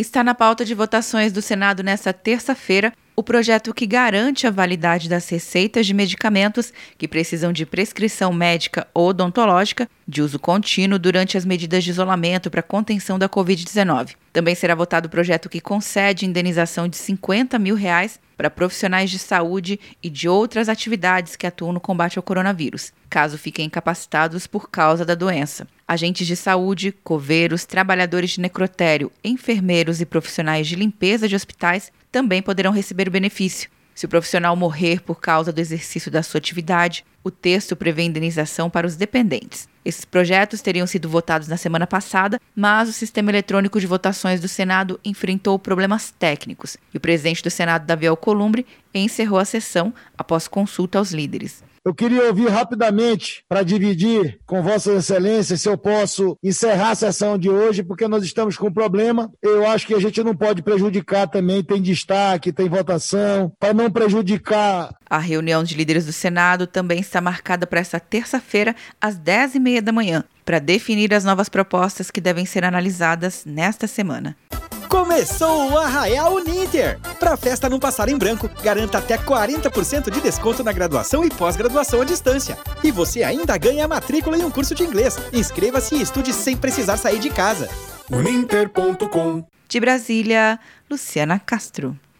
Está na pauta de votações do Senado nesta terça-feira o projeto que garante a validade das receitas de medicamentos que precisam de prescrição médica ou odontológica de uso contínuo durante as medidas de isolamento para contenção da Covid-19. Também será votado o projeto que concede indenização de 50 mil reais para profissionais de saúde e de outras atividades que atuam no combate ao coronavírus, caso fiquem incapacitados por causa da doença. Agentes de saúde, coveiros, trabalhadores de necrotério, enfermeiros e profissionais de limpeza de hospitais também poderão receber o benefício. Se o profissional morrer por causa do exercício da sua atividade, o texto prevê indenização para os dependentes. Esses projetos teriam sido votados na semana passada, mas o sistema eletrônico de votações do Senado enfrentou problemas técnicos e o presidente do Senado, Davi Alcolumbre, encerrou a sessão após consulta aos líderes. Eu queria ouvir rapidamente para dividir com Vossa Excelência se eu posso encerrar a sessão de hoje, porque nós estamos com um problema. Eu acho que a gente não pode prejudicar também, tem destaque, tem votação, para não prejudicar. A reunião de líderes do Senado também está marcada para esta terça-feira, às 10h30 da manhã, para definir as novas propostas que devem ser analisadas nesta semana. Começou o Arraial Uninter! Para a festa não passar em branco, garanta até 40% de desconto na graduação e pós-graduação à distância. E você ainda ganha a matrícula em um curso de inglês. Inscreva-se e estude sem precisar sair de casa. Uninter.com De Brasília, Luciana Castro.